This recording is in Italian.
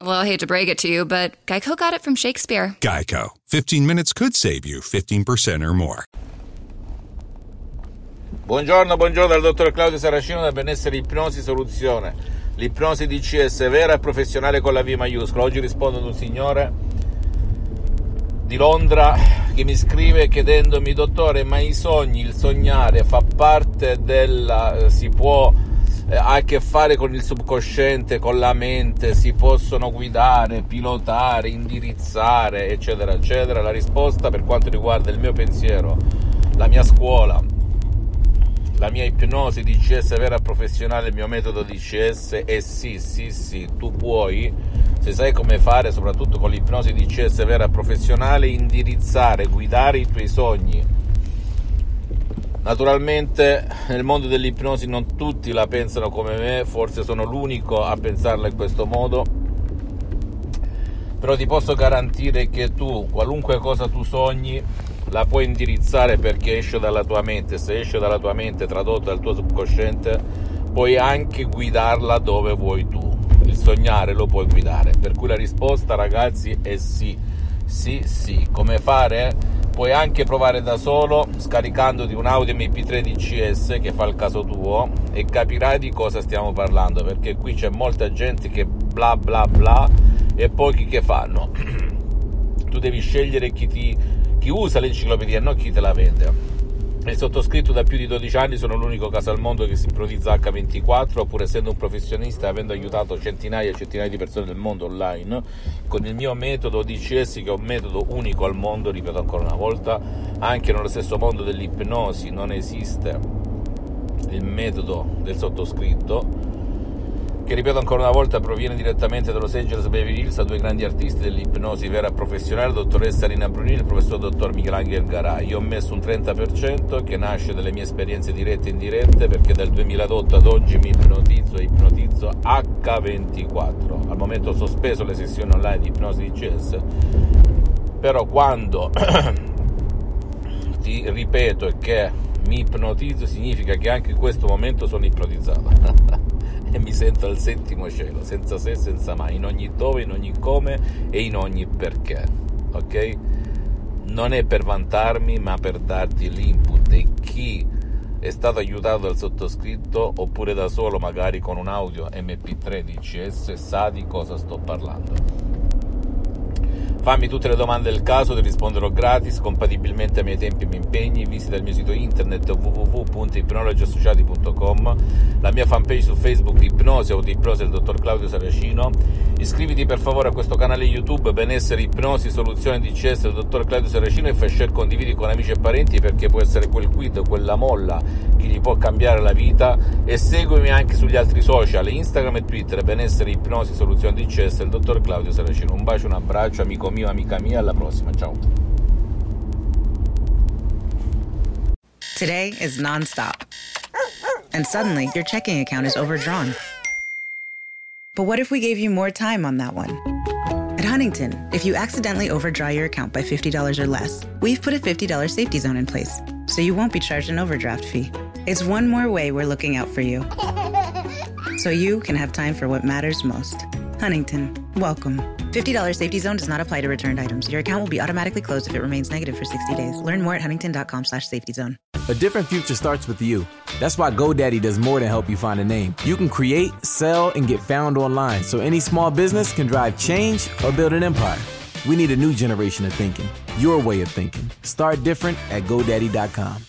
Well, I hate to break it to you, but Geico got it from Shakespeare. Geico. 15 minutes could save you 15% or more. Buongiorno, buongiorno dal dottor Claudio Saracino da Benessere Ipnosi Soluzione. L'ipnosi DCS vera e professionale con la V maiuscola. Oggi rispondo ad un signore di Londra che mi scrive chiedendomi, dottore, ma i sogni, il sognare fa parte della... si può eh, ha a che fare con il subconsciente, con la mente, si possono guidare, pilotare, indirizzare, eccetera, eccetera. La risposta per quanto riguarda il mio pensiero, la mia scuola, la mia ipnosi DCS vera professionale, il mio metodo DCS è sì, sì, sì, tu puoi, se sai come fare, soprattutto con l'ipnosi DCS vera professionale, indirizzare, guidare i tuoi sogni Naturalmente nel mondo dell'ipnosi non tutti la pensano come me, forse sono l'unico a pensarla in questo modo, però ti posso garantire che tu, qualunque cosa tu sogni, la puoi indirizzare perché esce dalla tua mente, se esce dalla tua mente tradotta dal tuo subconsciente, puoi anche guidarla dove vuoi tu. Il sognare lo puoi guidare, per cui la risposta ragazzi è sì, sì, sì. Come fare? Puoi anche provare da solo scaricandoti un Audio MP3 DCS che fa il caso tuo e capirai di cosa stiamo parlando perché qui c'è molta gente che bla bla bla e pochi che fanno. Tu devi scegliere chi, ti, chi usa l'enciclopedia non chi te la vende il sottoscritto da più di 12 anni sono l'unico caso al mondo che si ipnotizza H24, pur essendo un professionista e avendo aiutato centinaia e centinaia di persone del mondo online, con il mio metodo DCS che è un metodo unico al mondo, ripeto ancora una volta, anche nello stesso mondo dell'ipnosi non esiste il metodo del sottoscritto che ripeto ancora una volta proviene direttamente da Los Angeles Beverly Hills a due grandi artisti dell'ipnosi vera professionale, dottoressa Rina Brunini e il professor dottor Michelangelo Garay. Io ho messo un 30% che nasce dalle mie esperienze dirette e indirette perché dal 2008 ad oggi mi ipnotizzo e ipnotizzo H24. Al momento ho sospeso le sessioni online di ipnosi di CS, però quando ti ripeto che mi ipnotizzo significa che anche in questo momento sono ipnotizzato. e mi sento al settimo cielo, senza se senza mai, in ogni dove, in ogni come e in ogni perché. Ok? Non è per vantarmi, ma per darti l'input e chi è stato aiutato dal sottoscritto oppure da solo, magari con un audio MP3 DCS, sa di cosa sto parlando. Fammi tutte le domande del caso, ti risponderò gratis, compatibilmente ai miei tempi e miei impegni. Visita il mio sito internet www.ipnologiassociati.com, la mia fanpage su Facebook Ipnosi o Ipnosi del dottor Claudio Saracino. Iscriviti per favore a questo canale YouTube Benessere Ipnosi Soluzione DCS del dottor Claudio Saracino e fai share condividi con amici e parenti perché può essere quel quid, quella molla che gli può cambiare la vita. E seguimi anche sugli altri social, Instagram e Twitter, Benessere Ipnosi Soluzione DCS del dottor Claudio Saracino. Un bacio, un abbraccio, amico mio, amica mia, alla prossima, ciao. Today is nonstop. And suddenly your checking account is overdrawn. But what if we gave you more time on that one? At Huntington, if you accidentally overdraw your account by $50 or less, we've put a $50 safety zone in place, so you won't be charged an overdraft fee. It's one more way we're looking out for you, so you can have time for what matters most. Huntington, welcome. $50 safety zone does not apply to returned items. Your account will be automatically closed if it remains negative for 60 days. Learn more at huntington.com slash safety zone. A different future starts with you. That's why GoDaddy does more than help you find a name. You can create, sell, and get found online so any small business can drive change or build an empire. We need a new generation of thinking, your way of thinking. Start different at GoDaddy.com.